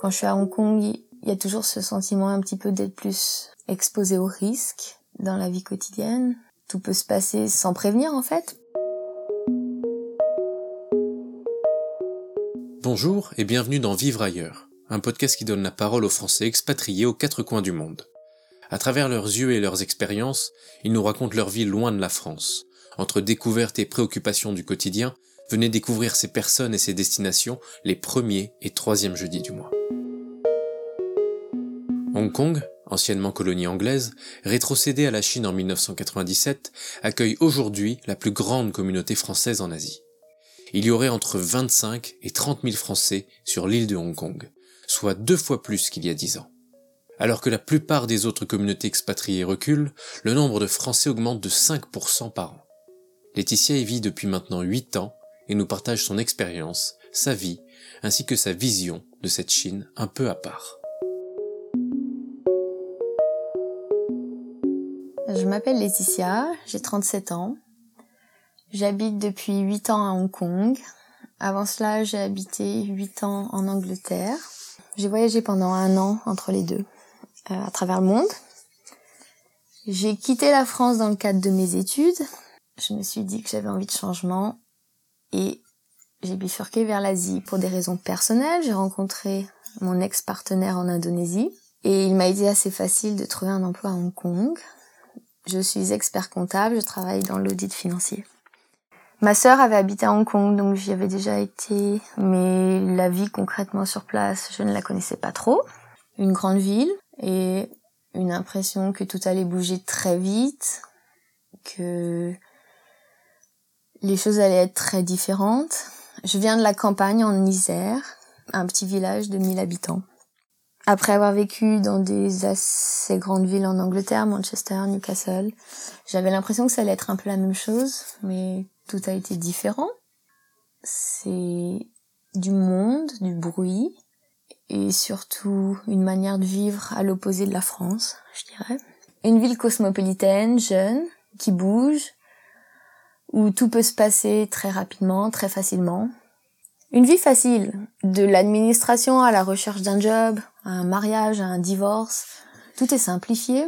Quand je suis à Hong Kong, il y a toujours ce sentiment un petit peu d'être plus exposé au risque dans la vie quotidienne. Tout peut se passer sans prévenir en fait. Bonjour et bienvenue dans Vivre ailleurs, un podcast qui donne la parole aux Français expatriés aux quatre coins du monde. À travers leurs yeux et leurs expériences, ils nous racontent leur vie loin de la France. Entre découvertes et préoccupations du quotidien, venez découvrir ces personnes et ces destinations les premiers et troisièmes jeudis du mois. Hong Kong, anciennement colonie anglaise, rétrocédée à la Chine en 1997, accueille aujourd'hui la plus grande communauté française en Asie. Il y aurait entre 25 et 30 000 Français sur l'île de Hong Kong, soit deux fois plus qu'il y a dix ans. Alors que la plupart des autres communautés expatriées reculent, le nombre de Français augmente de 5% par an. Laetitia y vit depuis maintenant 8 ans et nous partage son expérience, sa vie, ainsi que sa vision de cette Chine un peu à part. Je m'appelle Laetitia, j'ai 37 ans. J'habite depuis 8 ans à Hong Kong. Avant cela, j'ai habité 8 ans en Angleterre. J'ai voyagé pendant un an entre les deux, euh, à travers le monde. J'ai quitté la France dans le cadre de mes études. Je me suis dit que j'avais envie de changement et j'ai bifurqué vers l'Asie pour des raisons personnelles. J'ai rencontré mon ex-partenaire en Indonésie et il m'a été assez facile de trouver un emploi à Hong Kong. Je suis expert comptable, je travaille dans l'audit financier. Ma sœur avait habité à Hong Kong, donc j'y avais déjà été, mais la vie concrètement sur place, je ne la connaissais pas trop. Une grande ville et une impression que tout allait bouger très vite, que les choses allaient être très différentes. Je viens de la campagne en Isère, un petit village de 1000 habitants. Après avoir vécu dans des assez grandes villes en Angleterre, Manchester, Newcastle, j'avais l'impression que ça allait être un peu la même chose, mais tout a été différent. C'est du monde, du bruit, et surtout une manière de vivre à l'opposé de la France, je dirais. Une ville cosmopolitaine, jeune, qui bouge, où tout peut se passer très rapidement, très facilement. Une vie facile, de l'administration à la recherche d'un job, un mariage, un divorce, tout est simplifié.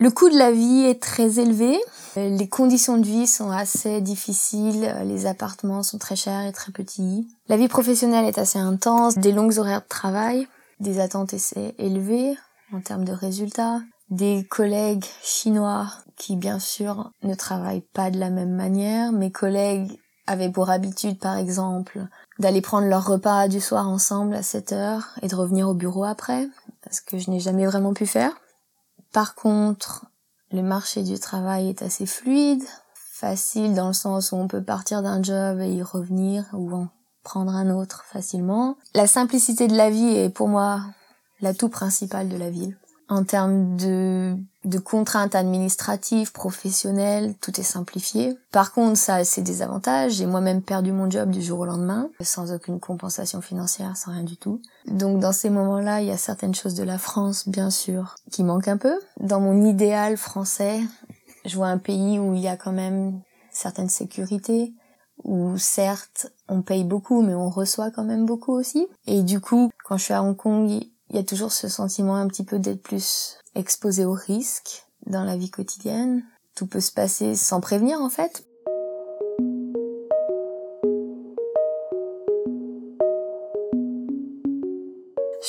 Le coût de la vie est très élevé, les conditions de vie sont assez difficiles, les appartements sont très chers et très petits. La vie professionnelle est assez intense, des longues horaires de travail, des attentes élevées en termes de résultats, des collègues chinois qui bien sûr ne travaillent pas de la même manière. Mes collègues avaient pour habitude par exemple d'aller prendre leur repas du soir ensemble à 7 heures et de revenir au bureau après, ce que je n'ai jamais vraiment pu faire. Par contre, le marché du travail est assez fluide, facile dans le sens où on peut partir d'un job et y revenir ou en prendre un autre facilement. La simplicité de la vie est pour moi l'atout principal de la ville en termes de, de contraintes administratives, professionnelles, tout est simplifié. Par contre, ça a ses désavantages. J'ai moi-même perdu mon job du jour au lendemain, sans aucune compensation financière, sans rien du tout. Donc dans ces moments-là, il y a certaines choses de la France, bien sûr, qui manquent un peu. Dans mon idéal français, je vois un pays où il y a quand même certaines sécurités, où certes on paye beaucoup mais on reçoit quand même beaucoup aussi. Et du coup, quand je suis à Hong Kong, il y a toujours ce sentiment un petit peu d'être plus exposé au risque dans la vie quotidienne. Tout peut se passer sans prévenir en fait.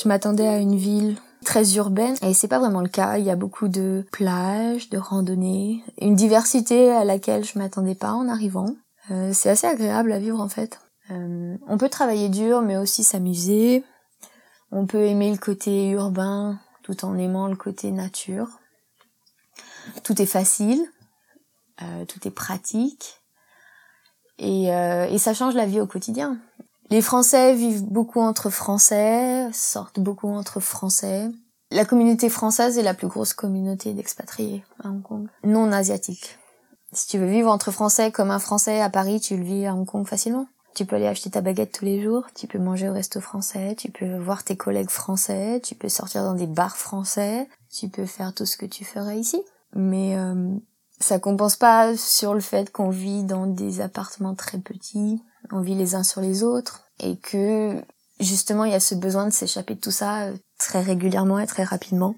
Je m'attendais à une ville très urbaine et c'est pas vraiment le cas. Il y a beaucoup de plages, de randonnées, une diversité à laquelle je m'attendais pas en arrivant. Euh, c'est assez agréable à vivre en fait. Euh, on peut travailler dur mais aussi s'amuser. On peut aimer le côté urbain tout en aimant le côté nature. Tout est facile, euh, tout est pratique et, euh, et ça change la vie au quotidien. Les Français vivent beaucoup entre Français, sortent beaucoup entre Français. La communauté française est la plus grosse communauté d'expatriés à Hong Kong, non asiatique. Si tu veux vivre entre Français comme un Français à Paris, tu le vis à Hong Kong facilement. Tu peux aller acheter ta baguette tous les jours, tu peux manger au resto français, tu peux voir tes collègues français, tu peux sortir dans des bars français, tu peux faire tout ce que tu ferais ici. Mais euh, ça compense pas sur le fait qu'on vit dans des appartements très petits, on vit les uns sur les autres et que justement, il y a ce besoin de s'échapper de tout ça euh, très régulièrement et très rapidement.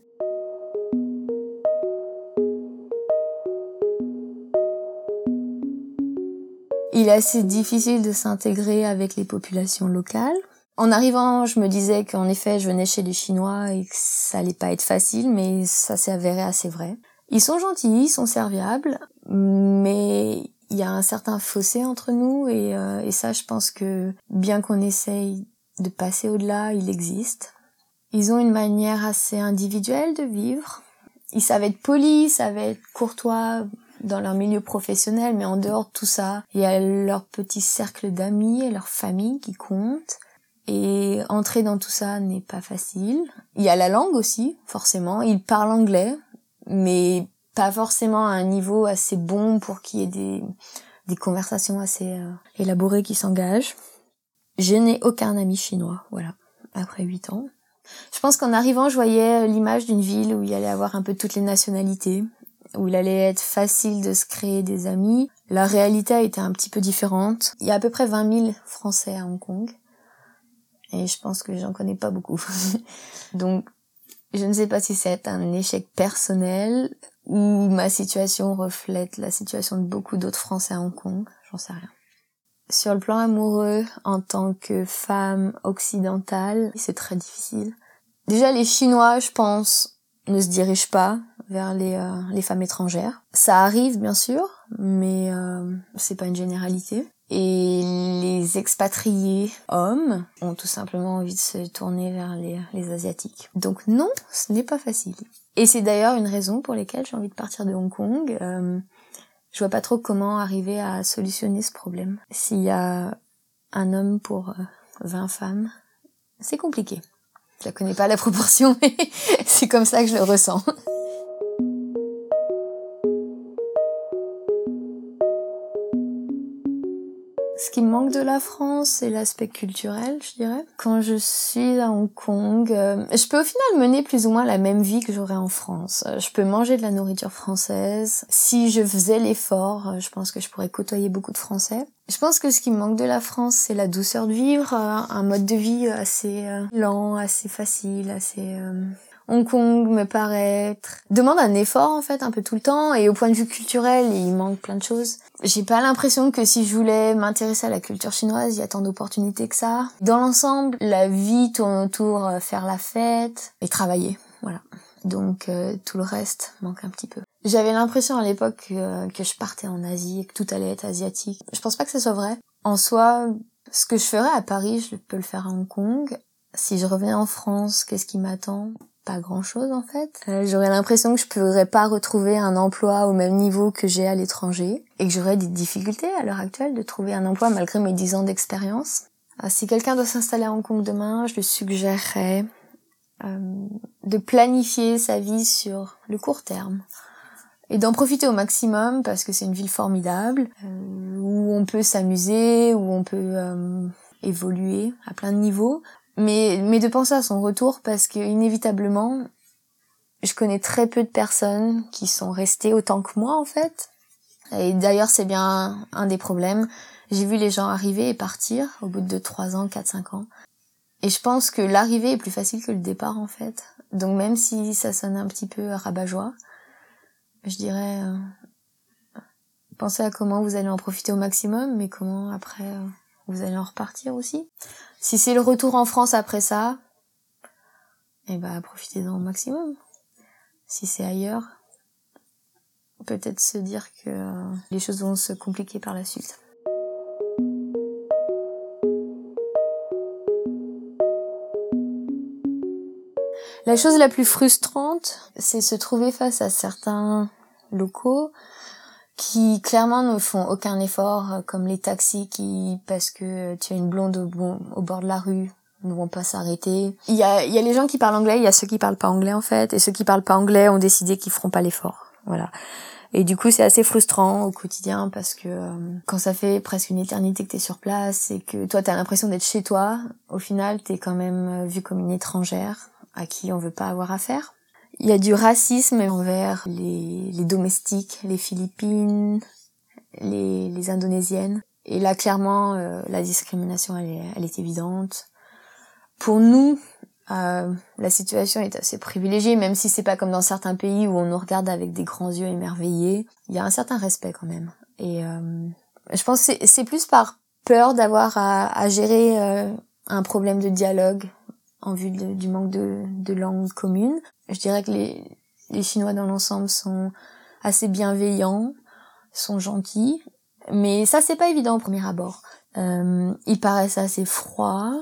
Il est assez difficile de s'intégrer avec les populations locales. En arrivant, je me disais qu'en effet, je venais chez les Chinois et que ça allait pas être facile, mais ça s'est avéré assez vrai. Ils sont gentils, ils sont serviables, mais il y a un certain fossé entre nous et, euh, ça, je pense que bien qu'on essaye de passer au-delà, il existe. Ils ont une manière assez individuelle de vivre. Ils savent être polis, ils savent être courtois dans leur milieu professionnel, mais en dehors de tout ça, il y a leur petit cercle d'amis et leur famille qui comptent. Et entrer dans tout ça n'est pas facile. Il y a la langue aussi, forcément. Ils parlent anglais, mais pas forcément à un niveau assez bon pour qu'il y ait des, des conversations assez euh, élaborées qui s'engagent. Je n'ai aucun ami chinois, voilà, après huit ans. Je pense qu'en arrivant, je voyais l'image d'une ville où il y allait avoir un peu toutes les nationalités, où il allait être facile de se créer des amis. La réalité a été un petit peu différente. Il y a à peu près 20 000 Français à Hong Kong. Et je pense que j'en connais pas beaucoup. Donc, je ne sais pas si c'est un échec personnel ou ma situation reflète la situation de beaucoup d'autres Français à Hong Kong. J'en sais rien. Sur le plan amoureux, en tant que femme occidentale, c'est très difficile. Déjà, les Chinois, je pense, ne se dirigent pas vers les, euh, les femmes étrangères. Ça arrive, bien sûr, mais euh, c'est pas une généralité. Et les expatriés hommes ont tout simplement envie de se tourner vers les, les Asiatiques. Donc non, ce n'est pas facile. Et c'est d'ailleurs une raison pour laquelle j'ai envie de partir de Hong Kong. Euh, je vois pas trop comment arriver à solutionner ce problème. S'il y a un homme pour 20 euh, femmes, c'est compliqué. Je la connais pas la proportion, mais c'est comme ça que je le ressens. De la France, c'est l'aspect culturel, je dirais. Quand je suis à Hong Kong, euh, je peux au final mener plus ou moins la même vie que j'aurais en France. Euh, je peux manger de la nourriture française. Si je faisais l'effort, euh, je pense que je pourrais côtoyer beaucoup de Français. Je pense que ce qui me manque de la France, c'est la douceur de vivre, un mode de vie assez lent, assez facile, assez Hong Kong me paraît demande un effort en fait un peu tout le temps et au point de vue culturel il manque plein de choses. J'ai pas l'impression que si je voulais m'intéresser à la culture chinoise il y a tant d'opportunités que ça. Dans l'ensemble la vie tourne autour euh, faire la fête et travailler voilà. Donc euh, tout le reste manque un petit peu. J'avais l'impression à l'époque euh, que je partais en Asie et que tout allait être asiatique. Je pense pas que ce soit vrai. En soi, ce que je ferais à Paris, je peux le faire à Hong Kong. Si je revenais en France, qu'est-ce qui m'attend? Pas grand chose en fait. Euh, j'aurais l'impression que je pourrais pas retrouver un emploi au même niveau que j'ai à l'étranger et que j'aurais des difficultés à l'heure actuelle de trouver un emploi malgré mes 10 ans d'expérience. Euh, si quelqu'un doit s'installer à Hong Kong demain, je lui suggérerais euh, de planifier sa vie sur le court terme et d'en profiter au maximum parce que c'est une ville formidable où on peut s'amuser, où on peut évoluer à plein de niveaux mais, mais de penser à son retour parce que inévitablement, je connais très peu de personnes qui sont restées autant que moi en fait. Et d'ailleurs c'est bien un des problèmes. J'ai vu les gens arriver et partir au bout de 3 ans, 4, 5 ans. Et je pense que l'arrivée est plus facile que le départ en fait. Donc même si ça sonne un petit peu rabat-joie, je dirais euh, pensez à comment vous allez en profiter au maximum, mais comment après euh, vous allez en repartir aussi. Si c'est le retour en France après ça, eh ben profitez-en au maximum. Si c'est ailleurs, peut-être se dire que les choses vont se compliquer par la suite. La chose la plus frustrante, c'est se trouver face à certains locaux qui clairement ne font aucun effort, euh, comme les taxis qui, parce que tu as une blonde au, bord de la rue, ne vont pas s'arrêter. Il y a, y a les gens qui parlent anglais, il y a ceux qui parlent pas anglais en fait, et ceux qui parlent pas anglais ont décidé qu'ils feront pas l'effort. Voilà. Et du coup, c'est assez frustrant au quotidien parce que euh, quand ça fait presque une éternité que t'es sur place et que toi t'as l'impression d'être chez toi, au final t'es quand même euh, vu comme une étrangère à qui on veut pas avoir affaire. Il y a du racisme envers les, les domestiques, les Philippines, les, les Indonésiennes. Et là, clairement, euh, la discrimination, elle est, elle est évidente. pour nous, euh, la situation est assez privilégiée, même si c'est pas comme dans certains pays où on nous regarde avec des grands yeux émerveillés. Il y a un certain respect quand même. Et euh, je pense que c'est plus par peur d'avoir à, à, gérer euh, un problème de dialogue en vue du manque de, langue commune. Je dirais que les, les Chinois dans l'ensemble sont assez bienveillants, sont gentils, mais ça c'est pas évident au premier abord. Euh, ils paraissent assez froids,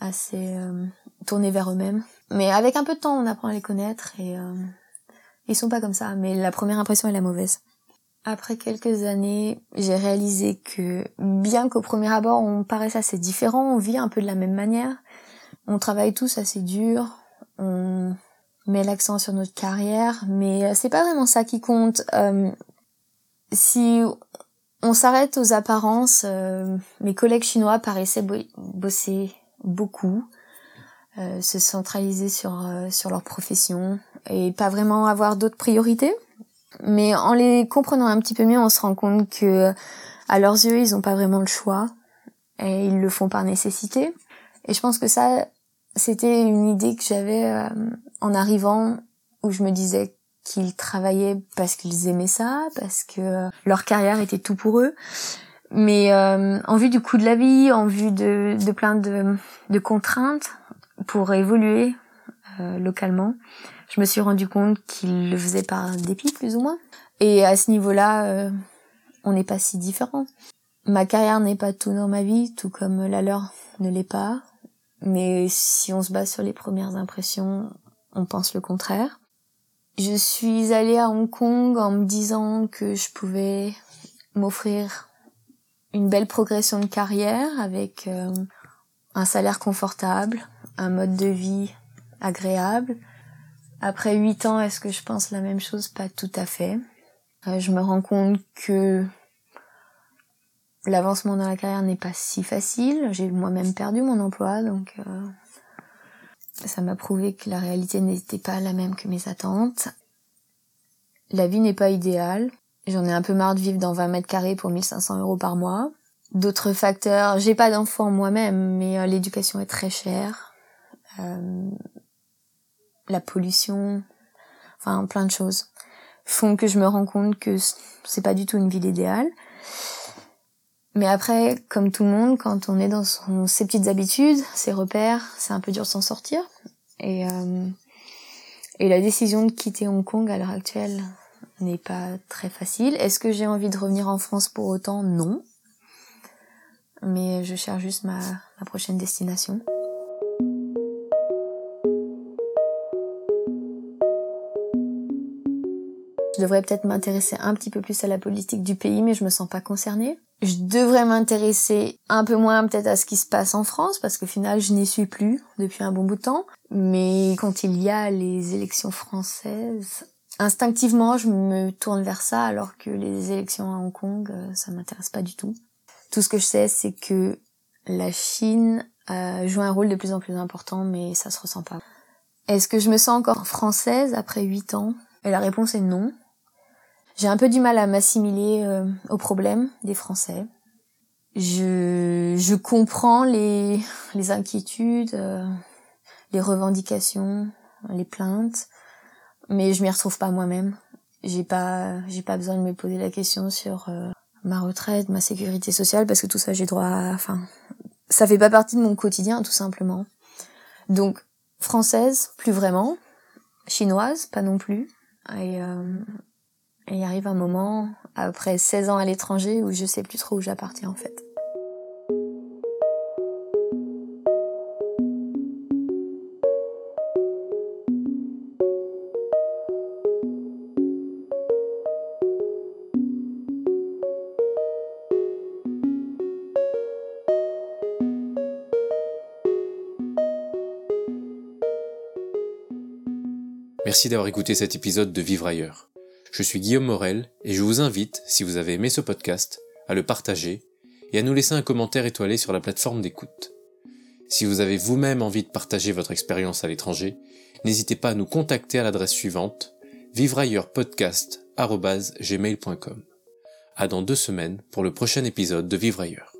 assez euh, tournés vers eux-mêmes. Mais avec un peu de temps, on apprend à les connaître et euh, ils sont pas comme ça. Mais la première impression est la mauvaise. Après quelques années, j'ai réalisé que bien qu'au premier abord on paraisse assez différent, on vit un peu de la même manière, on travaille tous assez dur, on met l'accent sur notre carrière, mais euh, c'est pas vraiment ça qui compte. Euh, si on s'arrête aux apparences, euh, mes collègues chinois paraissaient bosser beaucoup, se centraliser sur sur leur profession et pas vraiment avoir d'autres priorités. Mais en les comprenant un petit peu mieux, on se rend compte que à leurs yeux, ils n'ont pas vraiment le choix et ils le font par nécessité. Et je pense que ça, c'était une idée que j'avais euh, en arrivant où je me disais qu'ils travaillaient parce qu'ils aimaient ça, parce que leur carrière était tout pour eux. Mais euh, en vue du coût de la vie, en vue de, de plein de, de contraintes pour évoluer euh, localement, je me suis rendu compte qu'ils le faisaient par dépit plus ou moins. Et à ce niveau-là, euh, on n'est pas si différents. Ma carrière n'est pas tout dans ma vie, tout comme la leur ne l'est pas. Mais si on se base sur les premières impressions, on pense le contraire. Je suis allée à Hong Kong en me disant que je pouvais m'offrir une belle progression de carrière avec euh, un salaire confortable, un mode de vie agréable. Après huit ans, est-ce que je pense la même chose? Pas tout à fait. Euh, je me rends compte que l'avancement dans la carrière n'est pas si facile. J'ai moi-même perdu mon emploi, donc euh, ça m'a prouvé que la réalité n'était pas la même que mes attentes. La vie n'est pas idéale. J'en ai un peu marre de vivre dans 20 mètres carrés pour 1500 euros par mois. D'autres facteurs, j'ai pas d'enfant moi-même, mais euh, l'éducation est très chère. Euh, la pollution, enfin plein de choses font que je me rends compte que c'est pas du tout une ville idéale. Mais après, comme tout le monde, quand on est dans ses petites habitudes, ses repères, c'est un peu dur de s'en sortir. Et, euh, et la décision de quitter Hong Kong à l'heure actuelle, n'est pas très facile. Est-ce que j'ai envie de revenir en France pour autant? Non. Mais je cherche juste ma, ma prochaine destination. Je devrais peut-être m'intéresser un petit peu plus à la politique du pays, mais je me sens pas concernée. Je devrais m'intéresser un peu moins peut-être à ce qui se passe en France, parce qu'au final, je n'y suis plus depuis un bon bout de temps. Mais quand il y a les élections françaises, instinctivement, je me tourne vers ça, alors que les élections à Hong Kong, euh, ça m'intéresse pas du tout. Tout ce que je sais, c'est que la Chine euh, joue un rôle de plus en plus important, mais ça se ressent pas. Est-ce que je me sens encore française après huit ans? Et la réponse est non. J'ai un peu du mal à m'assimiler euh, aux problèmes des Français. Je, je comprends les, les inquiétudes, euh, les revendications, les plaintes, mais je m'y retrouve pas moi-même. J'ai pas j'ai pas besoin de me poser la question sur euh, ma retraite, ma sécurité sociale parce que tout ça j'ai droit à enfin ça fait pas partie de mon quotidien tout simplement. Donc française plus vraiment, chinoise pas non plus et euh, il arrive un moment après 16 ans à l'étranger où je sais plus trop où j'appartiens en fait. Merci d'avoir écouté cet épisode de Vivre ailleurs. Je suis Guillaume Morel et je vous invite, si vous avez aimé ce podcast, à le partager et à nous laisser un commentaire étoilé sur la plateforme d'écoute. Si vous avez vous-même envie de partager votre expérience à l'étranger, n'hésitez pas à nous contacter à l'adresse suivante vivreailleurpodcast.gmail.com. À dans deux semaines pour le prochain épisode de Vivre ailleurs.